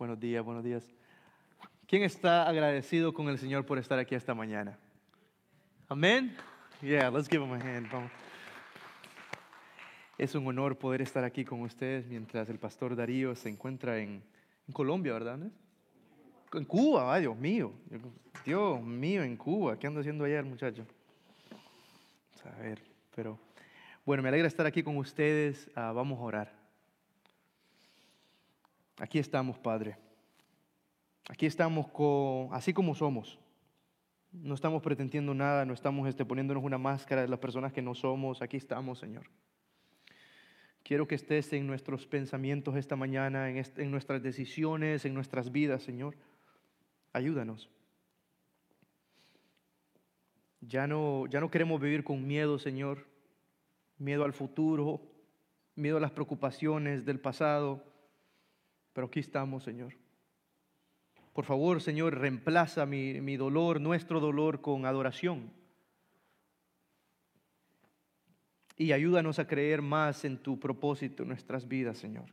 Buenos días, buenos días. ¿Quién está agradecido con el Señor por estar aquí esta mañana? Amén. Yeah, let's give him a hand. Vamos. Es un honor poder estar aquí con ustedes mientras el pastor Darío se encuentra en, en Colombia, ¿verdad? En Cuba, ay Dios mío. Dios mío, en Cuba. ¿Qué anda haciendo el muchacho? A ver, pero bueno, me alegra estar aquí con ustedes. Ah, vamos a orar. Aquí estamos, Padre. Aquí estamos con, así como somos. No estamos pretendiendo nada, no estamos este, poniéndonos una máscara de las personas que no somos. Aquí estamos, Señor. Quiero que estés en nuestros pensamientos esta mañana, en, en nuestras decisiones, en nuestras vidas, Señor. Ayúdanos. Ya no, ya no queremos vivir con miedo, Señor. Miedo al futuro, miedo a las preocupaciones del pasado. Pero aquí estamos, Señor. Por favor, Señor, reemplaza mi, mi dolor, nuestro dolor, con adoración. Y ayúdanos a creer más en tu propósito en nuestras vidas, Señor.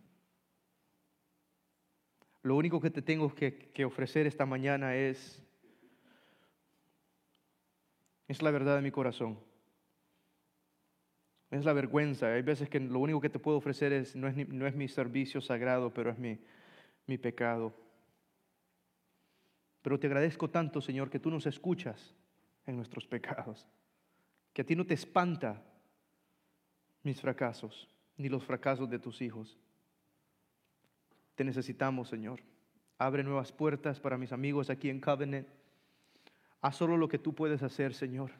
Lo único que te tengo que, que ofrecer esta mañana es, es la verdad de mi corazón. Es la vergüenza. Hay veces que lo único que te puedo ofrecer es, no, es, no es mi servicio sagrado, pero es mi, mi pecado. Pero te agradezco tanto, Señor, que tú nos escuchas en nuestros pecados. Que a ti no te espanta mis fracasos, ni los fracasos de tus hijos. Te necesitamos, Señor. Abre nuevas puertas para mis amigos aquí en Covenant. Haz solo lo que tú puedes hacer, Señor.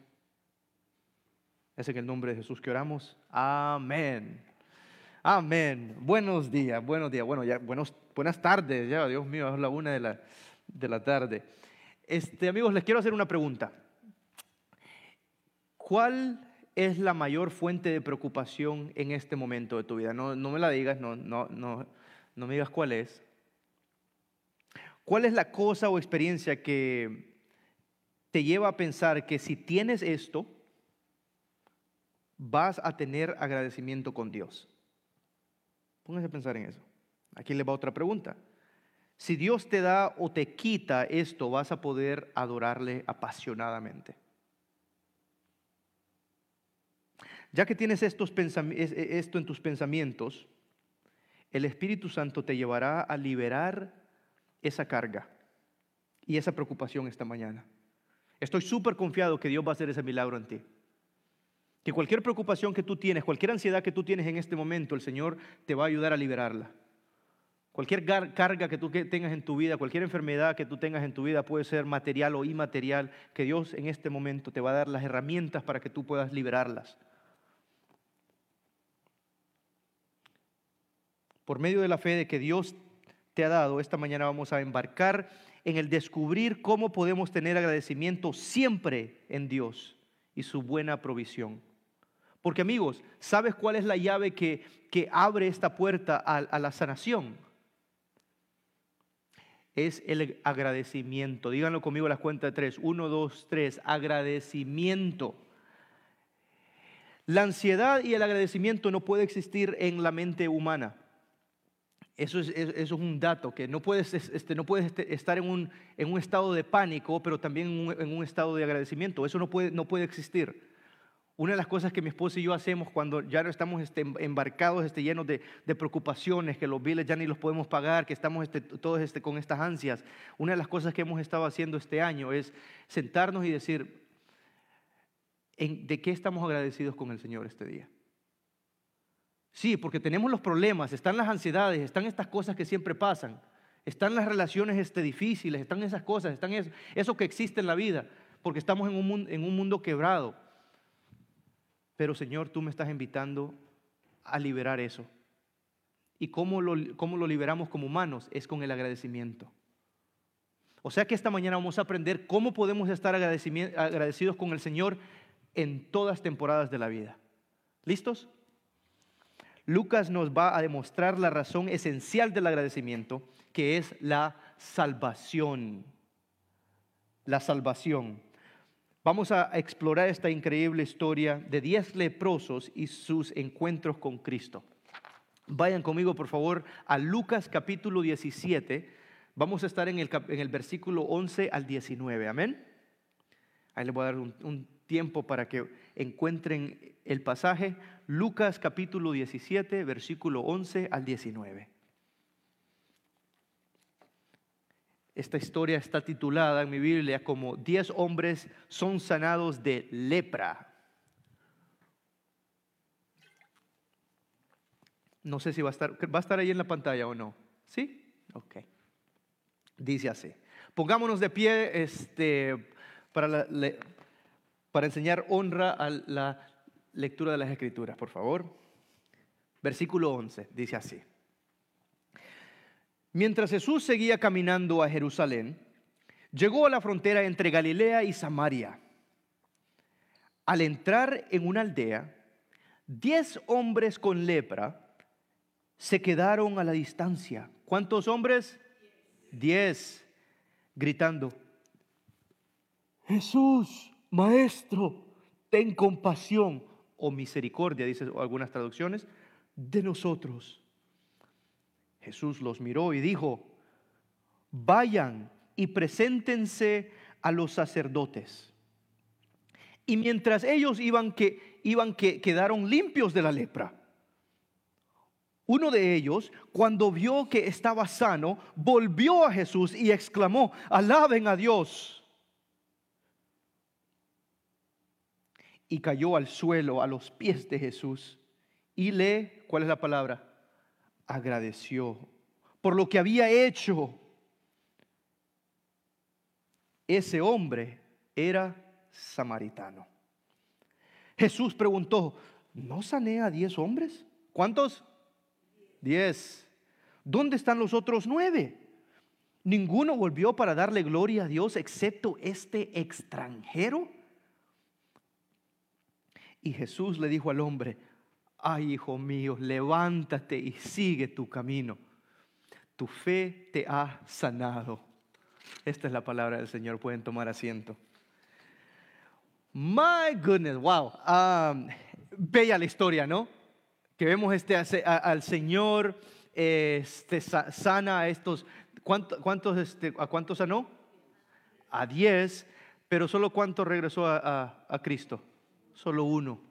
Es en el nombre de Jesús que oramos. Amén. Amén. Buenos días, buenos días. Bueno, ya, buenos, buenas tardes. Ya, Dios mío, es la una de la, de la tarde. Este, amigos, les quiero hacer una pregunta. ¿Cuál es la mayor fuente de preocupación en este momento de tu vida? No, no me la digas, no, no, no, no me digas cuál es. ¿Cuál es la cosa o experiencia que te lleva a pensar que si tienes esto, vas a tener agradecimiento con Dios? Pónganse a pensar en eso. Aquí le va otra pregunta. Si Dios te da o te quita esto, vas a poder adorarle apasionadamente. Ya que tienes estos esto en tus pensamientos, el Espíritu Santo te llevará a liberar esa carga y esa preocupación esta mañana. Estoy súper confiado que Dios va a hacer ese milagro en ti. Que cualquier preocupación que tú tienes, cualquier ansiedad que tú tienes en este momento, el Señor te va a ayudar a liberarla. Cualquier carga que tú tengas en tu vida, cualquier enfermedad que tú tengas en tu vida, puede ser material o inmaterial, que Dios en este momento te va a dar las herramientas para que tú puedas liberarlas. Por medio de la fe de que Dios te ha dado, esta mañana vamos a embarcar en el descubrir cómo podemos tener agradecimiento siempre en Dios y su buena provisión. Porque amigos, ¿sabes cuál es la llave que, que abre esta puerta a, la sanación? Es el agradecimiento. Díganlo conmigo a las cuentas de tres. Uno, dos, tres. Agradecimiento. La ansiedad y el agradecimiento no puede existir en la mente humana. Eso es, eso es, un dato, que no puedes, este, no puedes este, estar en un, en un, estado de pánico, pero también en un, en un, estado de agradecimiento. Eso no puede, no puede existir. Una de las cosas que mi esposa y yo hacemos cuando ya no estamos este, embarcados, este, llenos de, preocupaciones, que los biles ya ni los podemos pagar, que estamos este, todos este, con estas ansias, una de las cosas que hemos estado haciendo este año es sentarnos y decir, ¿en, ¿de qué estamos agradecidos con el Señor este día? Sí, porque tenemos los problemas, están las ansiedades, están estas cosas que siempre pasan, están las relaciones difíciles, están esas cosas, están eso, que existe en la vida, porque estamos en un mundo quebrado. Pero Señor, tú me estás invitando a liberar eso. ¿Y cómo lo, cómo lo liberamos como humanos? Es con el agradecimiento. O sea que esta mañana vamos a aprender cómo podemos estar agradecidos con el Señor en todas temporadas de la vida. ¿Listos? Lucas nos va a demostrar la razón esencial del agradecimiento, que es la salvación. La salvación. Vamos a explorar esta increíble historia de diez leprosos y sus encuentros con Cristo. Vayan conmigo, por favor, a Lucas capítulo 17, Vamos a estar en el, en el versículo 11 al 19, amén. Ahí les voy a dar un, un tiempo para que encuentren el pasaje. Lucas capítulo 17, versículo 11 al 19. Esta historia está titulada en mi Biblia como 10 hombres son sanados de lepra. No sé si va a estar, va a estar ahí en la pantalla o no. ¿Sí? Ok. Dice así. Pongámonos de pie este, para, para enseñar honra a la lectura de las escrituras, por favor. Versículo 11, dice así. Mientras Jesús seguía caminando a Jerusalén, llegó a la frontera entre Galilea y Samaria. Al entrar en una aldea, diez hombres con lepra se quedaron a la distancia. ¿Cuántos hombres? Diez, gritando, Jesús, Maestro, ten compasión o misericordia, dicen algunas traducciones, de nosotros. Jesús los miró y dijo, vayan y preséntense a los sacerdotes. Y mientras ellos iban que iban que quedaron limpios de la lepra. Uno de ellos, cuando vio que estaba sano, volvió a Jesús y exclamó, alaben a Dios. Y cayó al suelo a los pies de Jesús y le, ¿cuál es la palabra? Agradeció por lo que había hecho. Ese hombre era samaritano. Jesús preguntó, ¿no sané a diez hombres? ¿Cuántos? Diez. ¿Dónde están los otros nueve? Ninguno volvió para darle gloria a Dios excepto este extranjero. Y Jesús le dijo al hombre, ay hijo mío, levántate y sigue tu camino. Tu fe te ha sanado. Esta es la palabra del Señor, pueden tomar asiento. My goodness, wow. Um, bella la historia, ¿no? que vemos este, al Señor este, sana a estos, ¿cuántos, este, ¿a cuántos sanó? A diez, pero solo cuánto regresó a, a Cristo? Solo uno.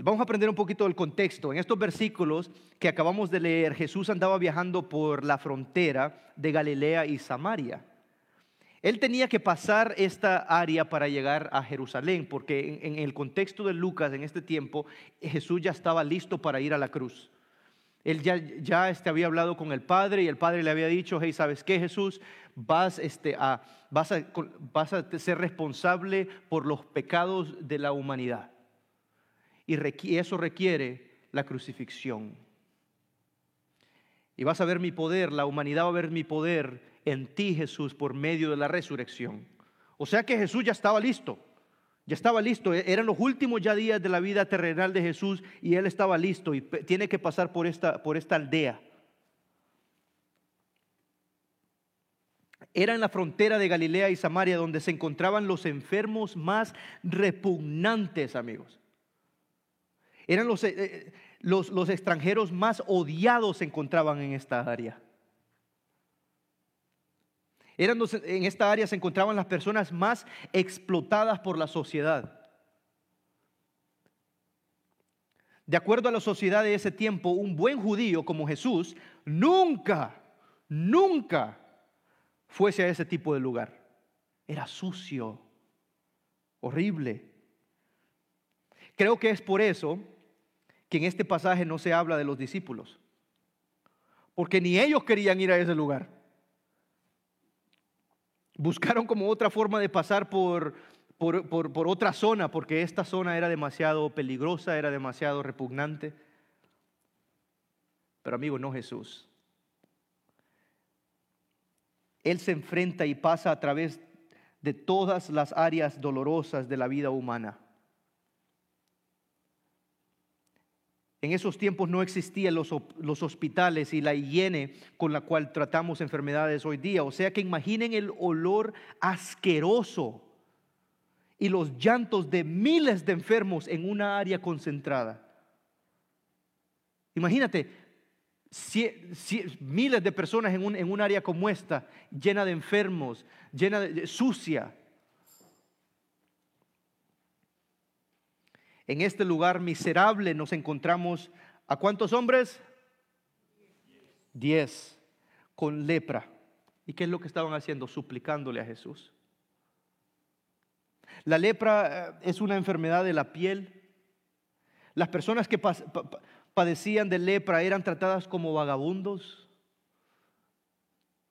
Vamos a aprender un poquito del contexto. En estos versículos que acabamos de leer, Jesús andaba viajando por la frontera de Galilea y Samaria. Él tenía que pasar esta área para llegar a Jerusalén, porque en, el contexto de Lucas en este tiempo, Jesús ya estaba listo para ir a la cruz. Él ya, ya este, había hablado con el Padre y el Padre le había dicho, hey, ¿sabes qué Jesús? Vas, este, a, vas, a, vas a ser responsable por los pecados de la humanidad. Y eso requiere la crucifixión. Y vas a ver mi poder, la humanidad va a ver mi poder en ti, Jesús, por medio de la resurrección. O sea que Jesús ya estaba listo. Ya estaba listo, e-, eran los últimos ya días de la vida terrenal de Jesús y él estaba listo y tiene que pasar por esta, por esta aldea. Era en la frontera de Galilea y Samaria donde se encontraban los enfermos más repugnantes, amigos. Eran los, eh, eh, los, los extranjeros más odiados se encontraban en esta área en esta área se encontraban las personas más explotadas por la sociedad. De acuerdo a la sociedad de ese tiempo, un buen judío como Jesús nunca, nunca fuese a ese tipo de lugar. Era sucio, horrible. Creo que es por eso que en este pasaje no se habla de los discípulos, porque ni ellos querían ir a ese lugar. Buscaron como otra forma de pasar por, por, otra zona, porque esta zona era demasiado peligrosa, era demasiado repugnante. Pero amigo, no Jesús. Él se enfrenta y pasa a través de todas las áreas dolorosas de la vida humana. En esos tiempos no existían los, hospitales y la higiene con la cual tratamos enfermedades hoy día. O sea que imaginen el olor asqueroso y los llantos de miles de enfermos en una área concentrada. Imagínate, miles de personas en en un, área como esta, llena de enfermos, llena de sucia. En este lugar miserable nos encontramos a cuántos hombres? Diez, con lepra. ¿Y qué es lo que estaban haciendo? Suplicándole a Jesús. La lepra eh, es una enfermedad de la piel. Las personas que padecían de lepra eran tratadas como vagabundos.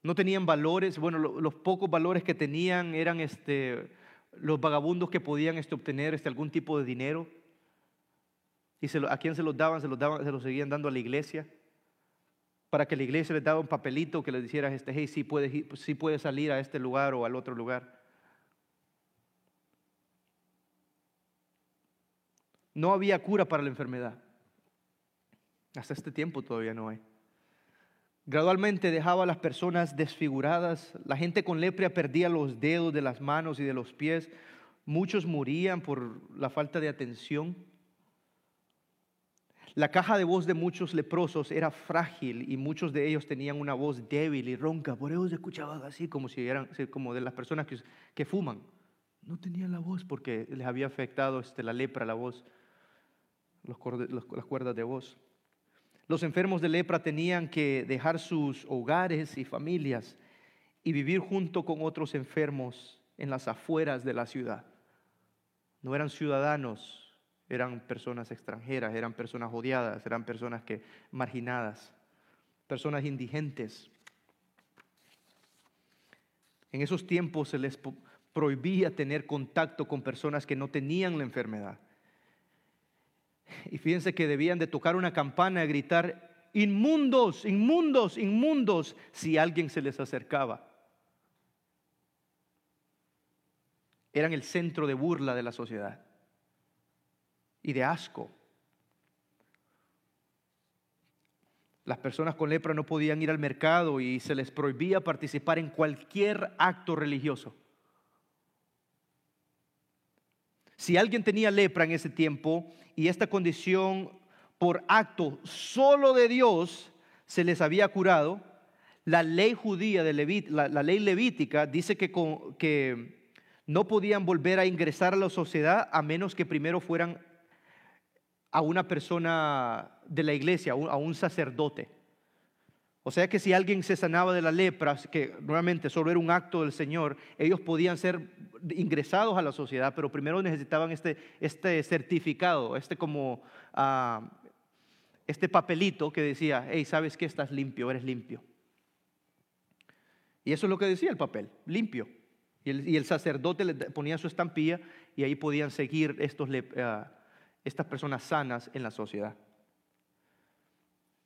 No tenían valores. Bueno, los pocos valores que tenían eran este, los vagabundos que podían este, obtener este, algún tipo de dinero. ¿Y a quién se los daban? Se los daban, se los seguían dando a la iglesia. Para que la iglesia les daba un papelito que les dijera, este, hey, sí puedes, sí puedes salir a este lugar o al otro lugar. No había cura para la enfermedad. Hasta este tiempo todavía no hay. Gradualmente dejaba a las personas desfiguradas. La gente con lepra perdía los dedos de las manos y de los pies. Muchos morían por la falta de atención. La caja de voz de muchos leprosos era frágil y muchos de ellos tenían una voz débil y ronca. Por eso se escuchaban así como si eran como de las personas que, fuman. No tenían la voz porque les había afectado este, la lepra, la voz, las cuerdas de voz. Los enfermos de lepra tenían que dejar sus hogares y familias y vivir junto con otros enfermos en las afueras de la ciudad. No eran ciudadanos eran personas extranjeras, eran personas odiadas, eran personas que marginadas, personas indigentes. En esos tiempos se les prohibía tener contacto con personas que no tenían la enfermedad. Y fíjense que debían de tocar una campana y gritar, inmundos, inmundos, inmundos, si alguien se les acercaba. Eran el centro de burla de la sociedad y de asco. Las personas con lepra no podían ir al mercado y se les prohibía participar en cualquier acto religioso. Si alguien tenía lepra en ese tiempo y esta condición por acto solo de Dios se les había curado, la ley judía, de la, ley levítica, dice que, que no podían volver a ingresar a la sociedad a menos que primero fueran a una persona de la iglesia, a un sacerdote. O sea que si alguien se sanaba de la lepra, que nuevamente solo era un acto del Señor, ellos podían ser ingresados a la sociedad, pero primero necesitaban este, este certificado, este como ah, este papelito que decía, hey, sabes que estás limpio, eres limpio. Y eso es lo que decía el papel, limpio. Y el, y el sacerdote le ponía su estampilla y ahí podían seguir estos uh, estas personas sanas en la sociedad.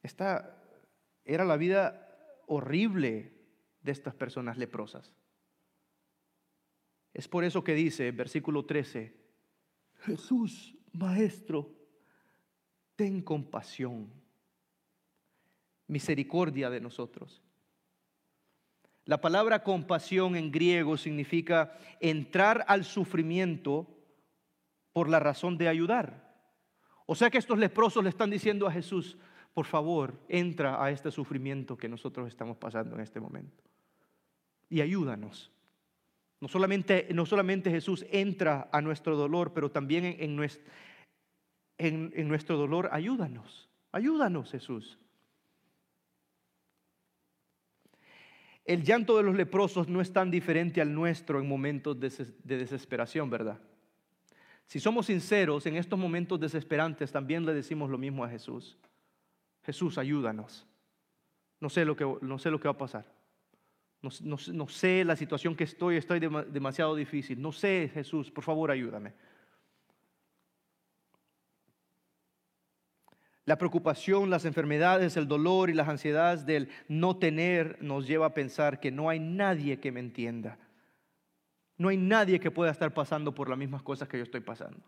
Esta era la vida horrible de estas personas leprosas. Es por eso que dice, versículo 13, Jesús, Maestro, ten compasión, misericordia de nosotros. La palabra compasión en griego significa entrar al sufrimiento por la razón de ayudar. O sea que estos leprosos le están diciendo a Jesús, por favor, entra a este sufrimiento que nosotros estamos pasando en este momento. Y ayúdanos. No solamente, no solamente Jesús entra a nuestro dolor, pero también en, nuestro, en, nuestro dolor, ayúdanos. Ayúdanos, Jesús. El llanto de los leprosos no es tan diferente al nuestro en momentos de desesperación, ¿verdad? Si somos sinceros, en estos momentos desesperantes también le decimos lo mismo a Jesús. Jesús, ayúdanos. No sé lo que, no sé lo que va a pasar. No, sé la situación que estoy, estoy demasiado difícil. No sé, Jesús, por favor, ayúdame. La preocupación, las enfermedades, el dolor y las ansiedades del no tener nos lleva a pensar que no hay nadie que me entienda. No hay nadie que pueda estar pasando por las mismas cosas que yo estoy pasando.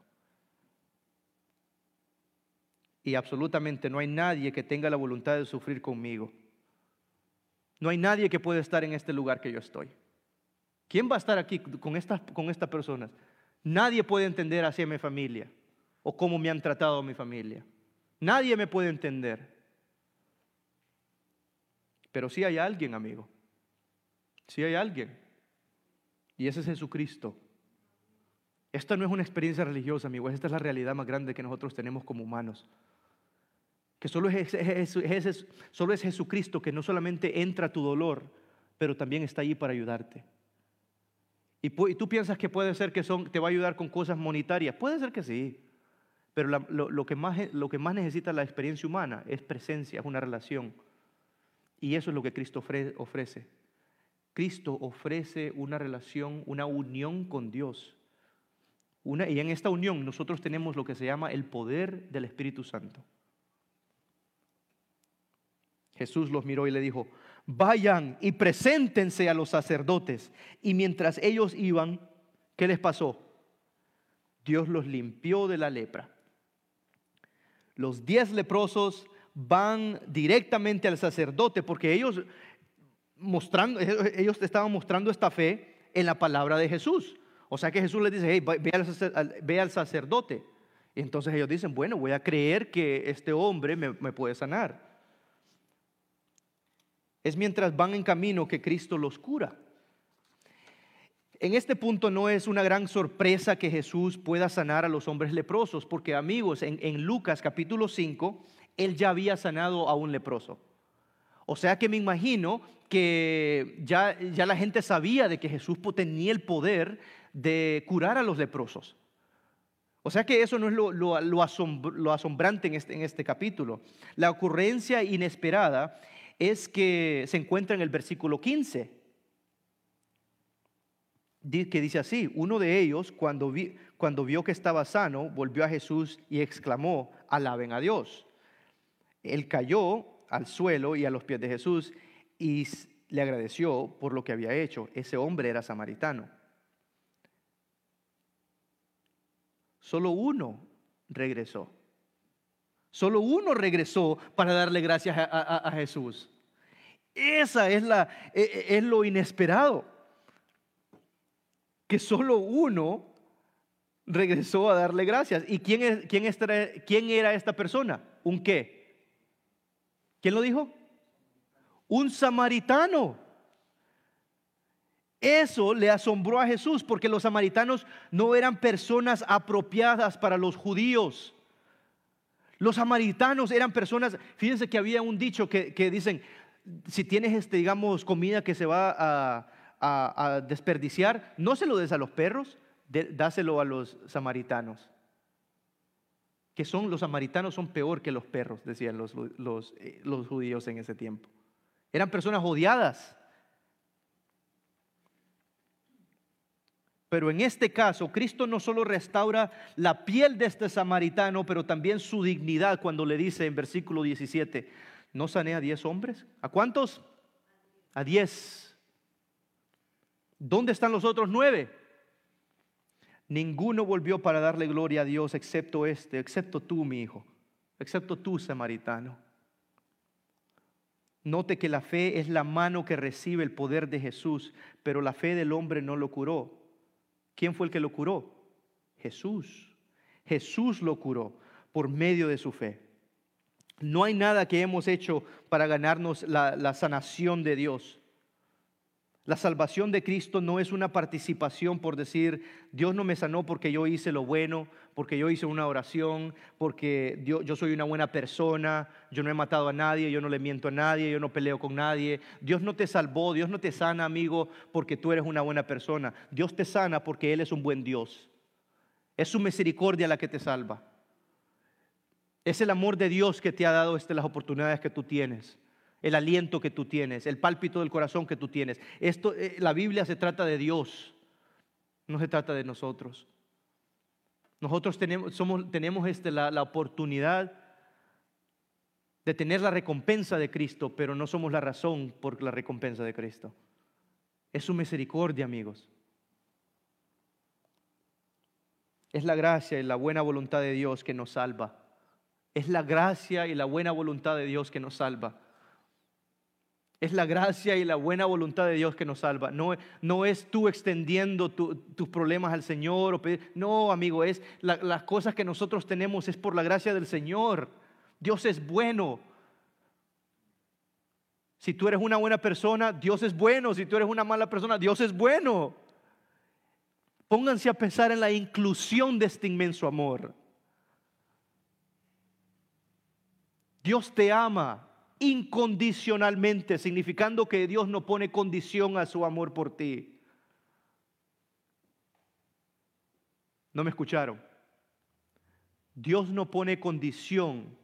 Y absolutamente no hay nadie que tenga la voluntad de sufrir conmigo. No hay nadie que pueda estar en este lugar que yo estoy. ¿Quién va a estar aquí con estas, con estas personas? Nadie puede entender hacia mi familia o cómo me han tratado mi familia. Nadie me puede entender. Pero sí hay alguien, amigo. Sí hay alguien. Y ese es Jesucristo. Esta no es una experiencia religiosa, amigo. Esta es la realidad más grande que nosotros tenemos como humanos. Que solo es, solo es Jesucristo que no solamente entra tu dolor, pero también está allí para ayudarte. Y, tú piensas que puede ser que son, te va a ayudar con cosas monetarias. Puede ser que sí. Pero lo, que más, lo que más necesita la experiencia humana es presencia, es una relación. Y eso es lo que Cristo ofrece. Cristo ofrece una relación, una unión con Dios. Y en esta unión nosotros tenemos lo que se llama el poder del Espíritu Santo. Jesús los miró y le dijo, vayan y preséntense a los sacerdotes. Y mientras ellos iban, ¿qué les pasó? Dios los limpió de la lepra. Los diez leprosos van directamente al sacerdote porque ellos mostrando, ellos estaban mostrando esta fe en la palabra de Jesús. O sea que Jesús les dice, hey, ve al, sacerdote. Y entonces ellos dicen, bueno, voy a creer que este hombre me puede sanar. Es mientras van en camino que Cristo los cura. En este punto no es una gran sorpresa que Jesús pueda sanar a los hombres leprosos, porque amigos, en, Lucas capítulo 5, él ya había sanado a un leproso. O sea que me imagino que ya, ya la gente sabía de que Jesús tenía el poder de curar a los leprosos. O sea que eso no es lo, lo, asombrante en este, en este capítulo. La ocurrencia inesperada es que se encuentra en el versículo 15, que dice así, uno de ellos cuando, cuando vio que estaba sano, volvió a Jesús y exclamó, alaben a Dios. Él cayó al suelo y a los pies de Jesús y le agradeció por lo que había hecho. Ese hombre era samaritano. Solo uno regresó. Solo uno regresó para darle gracias a, Jesús. Esa es, la, e, e, es lo inesperado. Que solo uno regresó a darle gracias. ¿Y quién, es, quién, quién era esta persona? ¿Un qué? ¿Quién lo dijo? Un samaritano. Eso le asombró a Jesús porque los samaritanos no eran personas apropiadas para los judíos. Los samaritanos eran personas, fíjense que había un dicho que, dicen, si tienes, este, digamos, comida que se va a, desperdiciar, no se lo des a los perros, dáselo a los samaritanos. Que son, los samaritanos son peor que los perros, decían los, los, eh, los judíos en ese tiempo. Eran personas odiadas. Pero en este caso, Cristo no solo restaura la piel de este samaritano, pero también su dignidad cuando le dice en versículo 17, ¿no sané a diez hombres? ¿A cuántos? A diez. ¿Dónde están los otros nueve? Ninguno volvió para darle gloria a Dios excepto este, excepto tú, mi hijo, excepto tú, samaritano. Note que la fe es la mano que recibe el poder de Jesús, pero la fe del hombre no lo curó. ¿Quién fue el que lo curó? Jesús. Jesús lo curó por medio de su fe. No hay nada que hemos hecho para ganarnos la, sanación de Dios. La salvación de Cristo no es una participación por decir, Dios no me sanó porque yo hice lo bueno, porque yo hice una oración, porque yo soy una buena persona, yo no he matado a nadie, yo no le miento a nadie, yo no peleo con nadie. Dios no te salvó, Dios no te sana, amigo, porque tú eres una buena persona. Dios te sana porque Él es un buen Dios. Es su misericordia la que te salva. Es el amor de Dios que te ha dado este, las oportunidades que tú tienes el aliento que tú tienes, el pálpito del corazón que tú tienes. Esto, eh, la Biblia se trata de Dios, no se trata de nosotros. Nosotros tenemos, somos, tenemos este, la, la oportunidad de tener la recompensa de Cristo, pero no somos la razón por la recompensa de Cristo. Es su misericordia, amigos. Es la gracia y la buena voluntad de Dios que nos salva. Es la gracia y la buena voluntad de Dios que nos salva. Es la gracia y la buena voluntad de Dios que nos salva. No, no es tú extendiendo tus problemas al Señor. O no, amigo, es las cosas que nosotros tenemos es por la gracia del Señor. Dios es bueno. Si tú eres una buena persona, Dios es bueno. Si tú eres una mala persona, Dios es bueno. Pónganse a pensar en la inclusión de este inmenso amor. Dios te ama incondicionalmente, significando que Dios no pone condición a su amor por ti. ¿No me escucharon? Dios no pone condición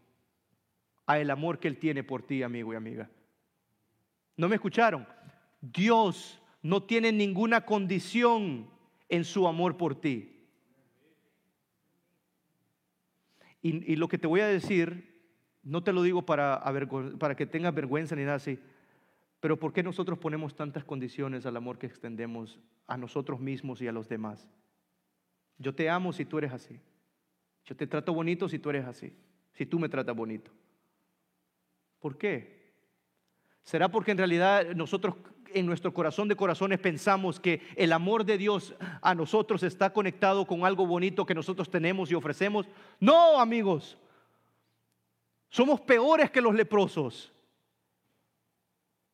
a el amor que Él tiene por ti, amigo y amiga. ¿No me escucharon? Dios no tiene ninguna condición en su amor por ti. Y, y, lo que te voy a decir no te lo digo para, para que tengas vergüenza ni nada así, pero ¿por qué nosotros ponemos tantas condiciones al amor que extendemos a nosotros mismos y a los demás? Yo te amo si tú eres así. Yo te trato bonito si tú eres así, si tú me tratas bonito. ¿Por qué? ¿Será porque en realidad nosotros en nuestro corazón de corazones pensamos que el amor de Dios a nosotros está conectado con algo bonito que nosotros tenemos y ofrecemos? No, amigos. Somos peores que los leprosos.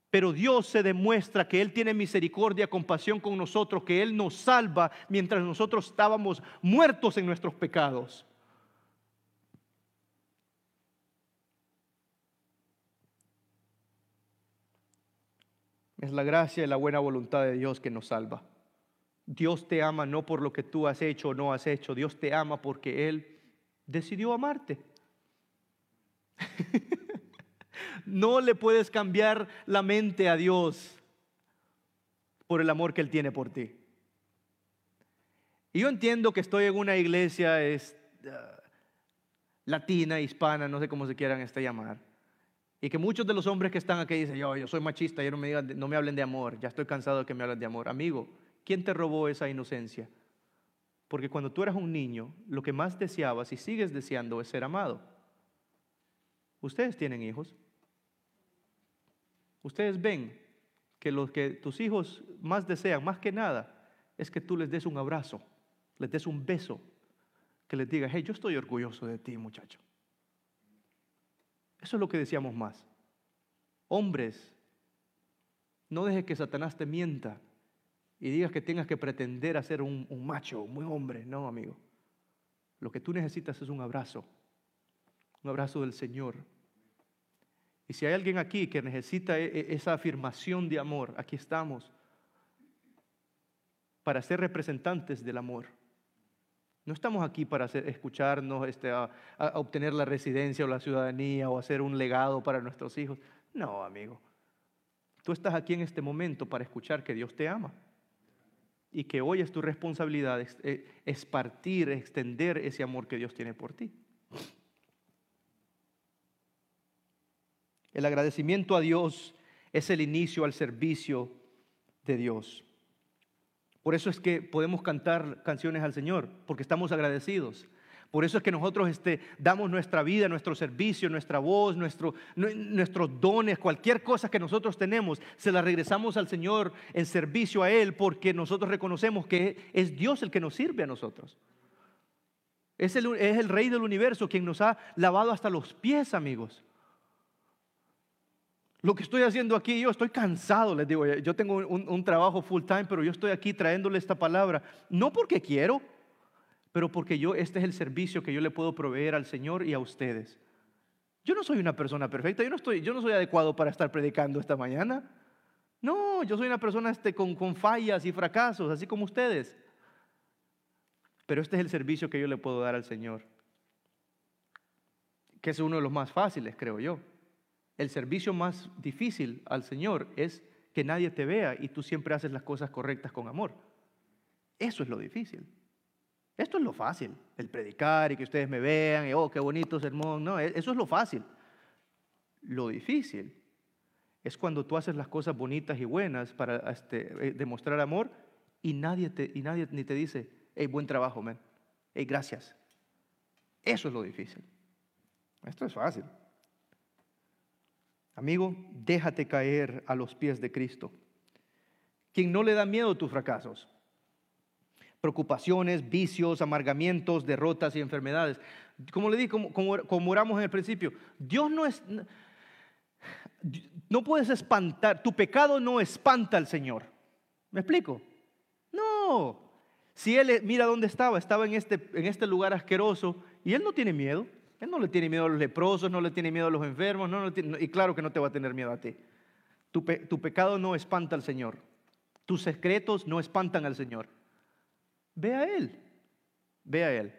Pero Dios se demuestra que Él tiene misericordia, compasión con nosotros, que Él nos salva mientras nosotros estábamos muertos en nuestros pecados. Es la gracia y la buena voluntad de Dios que nos salva. Dios te ama no por lo que tú has hecho o no has hecho, Dios te ama porque Él decidió amarte. no le puedes cambiar la mente a Dios por el amor que Él tiene por ti. Y yo entiendo que estoy en una iglesia es, ah, latina, hispana, no sé cómo se quieran este llamar. Y que muchos de los hombres que están aquí dicen, yo, yo soy machista, yo no me, digan, no me hablen de amor, ya estoy cansado de que me hablen de amor. Amigo, ¿quién te robó esa inocencia? Porque cuando tú eras un niño, lo que más deseabas y sigues deseando es ser amado. Ustedes tienen hijos. Ustedes ven que lo que tus hijos más desean, más que nada, es que tú les des un abrazo, les des un beso, que les digas, hey, yo estoy orgulloso de ti, muchacho. Eso es lo que decíamos más. Hombres, no dejes que Satanás te mienta y digas que tengas que pretender a ser un, un macho, un buen hombre. No, amigo. Lo que tú necesitas es un abrazo, un abrazo del Señor, y si hay alguien aquí que necesita e, e, esa afirmación de amor, aquí estamos para ser representantes del amor. No estamos aquí para escucharnos, este, a, obtener la residencia o la ciudadanía o hacer un legado para nuestros hijos. No, amigo. Tú estás aquí en este momento para escuchar que Dios te ama y que hoy es tu responsabilidad es partir, extender ese amor que Dios tiene por ti. El agradecimiento a Dios es el inicio al servicio de Dios. Por eso es que podemos cantar canciones al Señor, porque estamos agradecidos. Por eso es que nosotros este, damos nuestra vida, nuestro servicio, nuestra voz, nuestro, nuestros dones, cualquier cosa que nosotros tenemos, se la regresamos al Señor en servicio a Él, porque nosotros reconocemos que es Dios el que nos sirve a nosotros. Es el, es el Rey del universo quien nos ha lavado hasta los pies, amigos. Lo que estoy haciendo aquí, yo estoy cansado, les digo, yo tengo un, trabajo full time, pero yo estoy aquí trayéndole esta palabra, no porque quiero, pero porque yo, este es el servicio que yo le puedo proveer al Señor y a ustedes. Yo no soy una persona perfecta, yo no, estoy, yo no soy adecuado para estar predicando esta mañana. No, yo soy una persona este, con, con fallas y fracasos, así como ustedes. Pero este es el servicio que yo le puedo dar al Señor, que es uno de los más fáciles, creo yo. El servicio más difícil al Señor es que nadie te vea y tú siempre haces las cosas correctas con amor. Eso es lo difícil. Esto es lo fácil, el predicar y que ustedes me vean y oh, qué bonito sermón. No, e-, eso es lo fácil. Lo difícil es cuando tú haces las cosas bonitas y buenas para este, eh, demostrar amor y nadie, te, ni te dice, hey, buen trabajo, man. Hey, gracias. Eso es lo difícil. Esto es fácil. Amigo, déjate caer a los pies de Cristo, quien no le da miedo a tus fracasos, preocupaciones, vicios, amargamientos, derrotas y enfermedades. Como le di, como, como, oramos en el principio, Dios no es... no puedes espantar, tu pecado no espanta al Señor. ¿Me explico? No. Si Él, mira dónde estaba, estaba en este, en este lugar asqueroso y Él no tiene miedo. Él no le tiene miedo a los leprosos, no le tiene miedo a los enfermos, no, y claro que no te va a tener miedo a ti. Tu, pecado no espanta al Señor. Tus secretos no espantan al Señor. Ve a Él. Ve a Él.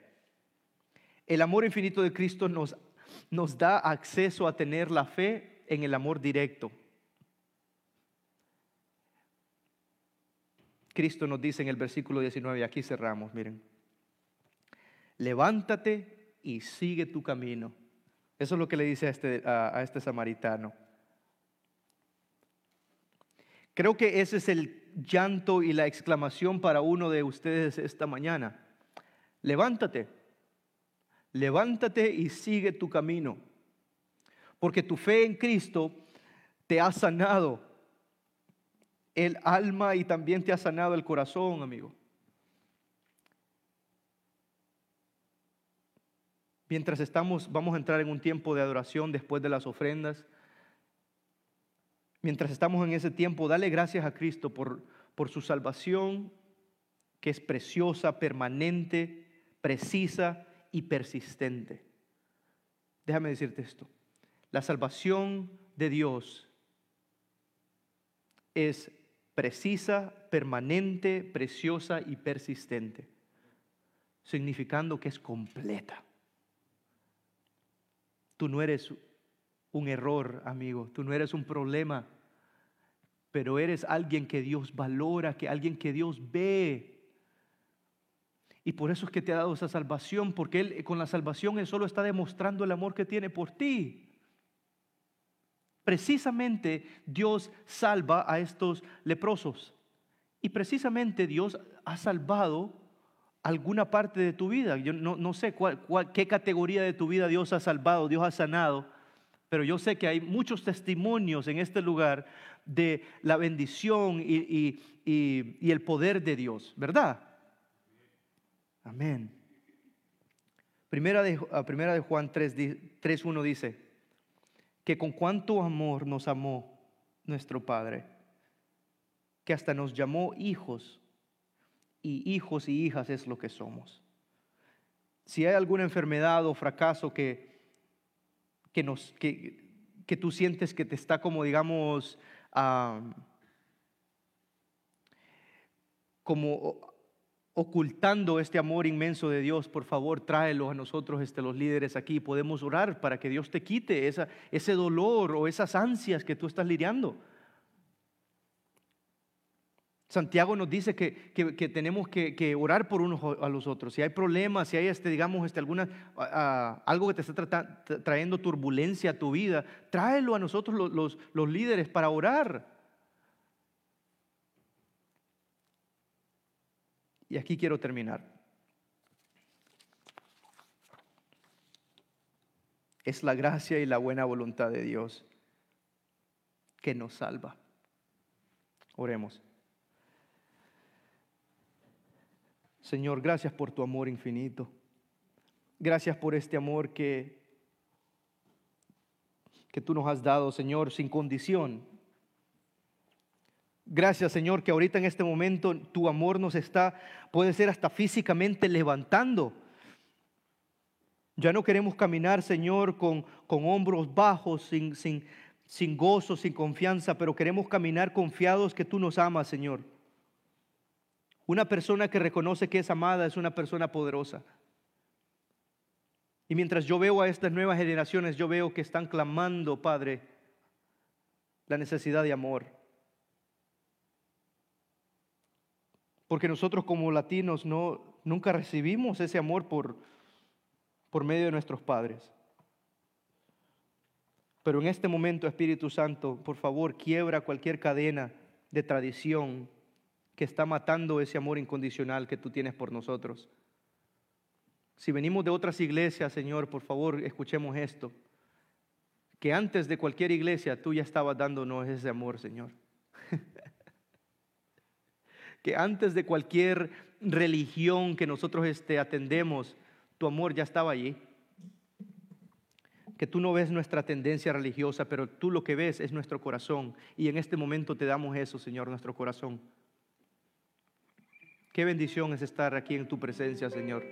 El amor infinito de Cristo nos, nos da acceso a tener la fe en el amor directo. Cristo nos dice en el versículo 19, aquí cerramos, miren, levántate y sigue tu camino. Eso es lo que le dice a este, a este samaritano. Creo que ese es el llanto y la exclamación para uno de ustedes esta mañana. Levántate, levántate y sigue tu camino, porque tu fe en Cristo te ha sanado el alma y también te ha sanado el corazón, amigo. Mientras estamos, vamos a entrar en un tiempo de adoración después de las ofrendas. Mientras estamos en ese tiempo, dale gracias a Cristo por, por su salvación, que es preciosa, permanente, precisa y persistente. Déjame decirte esto. La salvación de Dios es precisa, permanente, preciosa y persistente, significando que es completa. Tú no eres un error, amigo, tú no eres un problema, pero eres alguien que Dios valora, que alguien que Dios ve. Y por eso es que te ha dado esa salvación, porque Él con la salvación Él solo está demostrando el amor que tiene por ti. Precisamente Dios salva a estos leprosos. Y precisamente Dios ha salvado alguna parte de tu vida. Yo no, sé qué categoría de tu vida Dios ha salvado, Dios ha sanado, pero yo sé que hay muchos testimonios en este lugar de la bendición y, el poder de Dios, ¿verdad? Amén. Primera de, primera de Juan 3.1 dice que con cuánto amor nos amó nuestro Padre, que hasta nos llamó hijos, y hijos y hijas es lo que somos. Si hay alguna enfermedad o fracaso que, que, nos, que, que tú sientes que te está como, digamos, como ocultando este amor inmenso de Dios, por favor, tráelo a nosotros, este, los líderes aquí. Podemos orar para que Dios te quite esa, ese dolor o esas ansias que tú estás lidiando. Santiago nos dice que, tenemos que, orar por unos a los otros. Si hay problemas, si hay, este, digamos, este, alguna, algo que te está trayendo turbulencia a tu vida, tráelo a nosotros los, los líderes para orar. Y aquí quiero terminar. Es la gracia y la buena voluntad de Dios que nos salva. Oremos. Señor, gracias por tu amor infinito. Gracias por este amor que, que tú nos has dado, Señor, sin condición. Gracias, Señor, que ahorita en este momento tu amor nos está, puede ser hasta físicamente levantando. Ya no queremos caminar, Señor, con, con hombros bajos, sin, sin, sin gozo, sin confianza, pero queremos caminar confiados que tú nos amas, Señor. Una persona que reconoce que es amada es una persona poderosa. Y mientras yo veo a estas nuevas generaciones, yo veo que están clamando, Padre, la necesidad de amor. Porque nosotros como latinos no, nunca recibimos ese amor por, por medio de nuestros padres. Pero en este momento, Espíritu Santo, por favor, quiebra cualquier cadena de tradición que está matando ese amor incondicional que tú tienes por nosotros. Si venimos de otras iglesias, Señor, por favor, escuchemos esto. Que antes de cualquier iglesia tú ya estabas dándonos ese amor, Señor. que antes de cualquier religión que nosotros este, atendemos, tu amor ya estaba allí. que tú no ves nuestra tendencia religiosa, pero tú lo que ves es nuestro corazón. Y en este momento te damos eso, Señor, nuestro corazón. Qué bendición es estar aquí en tu presencia, Señor.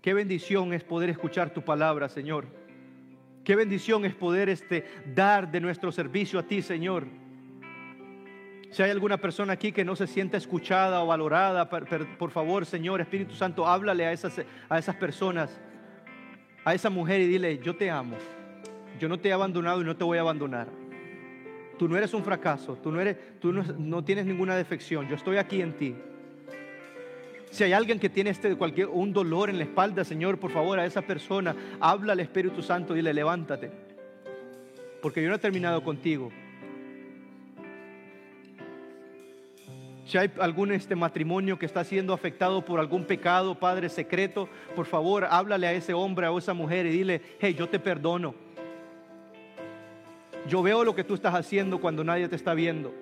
Qué bendición es poder escuchar tu palabra, Señor. Qué bendición es poder este, dar de nuestro servicio a ti, Señor. Si hay alguna persona aquí que no se siente escuchada o valorada, por favor, Señor, Espíritu Santo, háblale a esas, a esas personas a esa mujer y dile, yo te amo, yo no te he abandonado y no te voy a abandonar. Tú no eres un fracaso, tú no, eres, tú no, tienes ninguna defección, yo estoy aquí en ti. Si hay alguien que tiene este, cualquier, un dolor en la espalda, Señor, por favor, a esa persona, habla al Espíritu Santo, dile, levántate, porque yo no he terminado contigo. Si hay algún este matrimonio que está siendo afectado por algún pecado, Padre secreto, por favor, háblale a ese hombre, a esa mujer y dile, hey, yo te perdono. Yo veo lo que tú estás haciendo cuando nadie te está viendo.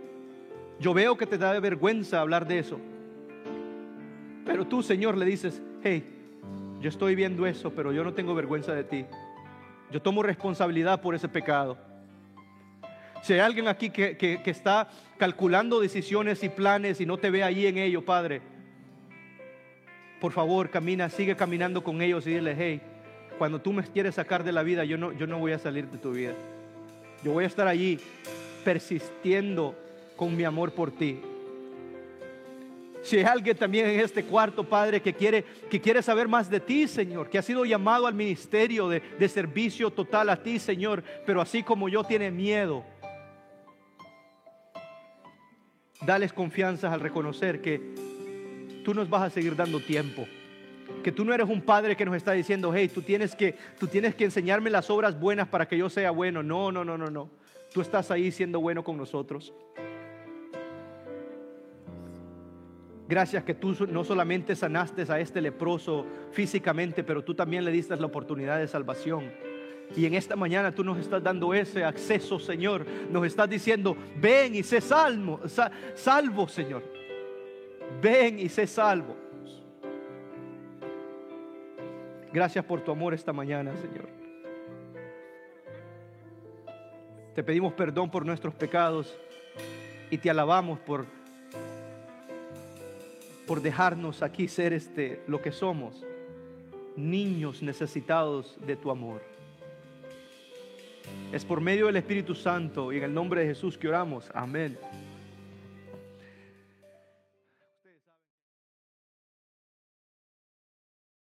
Yo veo que te da vergüenza hablar de eso. Pero tú, Señor, le dices, hey, yo estoy viendo eso, pero yo no tengo vergüenza de ti. Yo tomo responsabilidad por ese pecado. Si hay alguien aquí que, está calculando decisiones y planes y no te ve allí en ello, Padre, por favor, camina, sigue caminando con ellos y dile, hey, cuando tú me quieres sacar de la vida, yo no, yo no voy a salir de tu vida. Yo voy a estar allí persistiendo con mi amor por ti. Si hay alguien también en este cuarto, Padre, que quiere, que quiere saber más de ti, Señor, que ha sido llamado al ministerio de, servicio total a ti, Señor, pero así como yo tiene miedo, Dales confianza al reconocer que tú nos vas a seguir dando tiempo. Que tú no eres un padre que nos está diciendo, hey, tú tienes que, tú tienes que enseñarme las obras buenas para que yo sea bueno. No, no, no, no, no. Tú estás ahí siendo bueno con nosotros. Gracias que tú no solamente sanaste a este leproso físicamente, pero tú también le diste la oportunidad de salvación. Y en esta mañana tú nos estás dando ese acceso, Señor. Nos estás diciendo, ven y sé salvo, salvo, Señor. Ven y sé salvo. Gracias por tu amor esta mañana, Señor. Te pedimos perdón por nuestros pecados y te alabamos por por dejarnos aquí ser este lo que somos, niños necesitados de tu amor. Es por medio del Espíritu Santo y en el nombre de Jesús que oramos. Amén.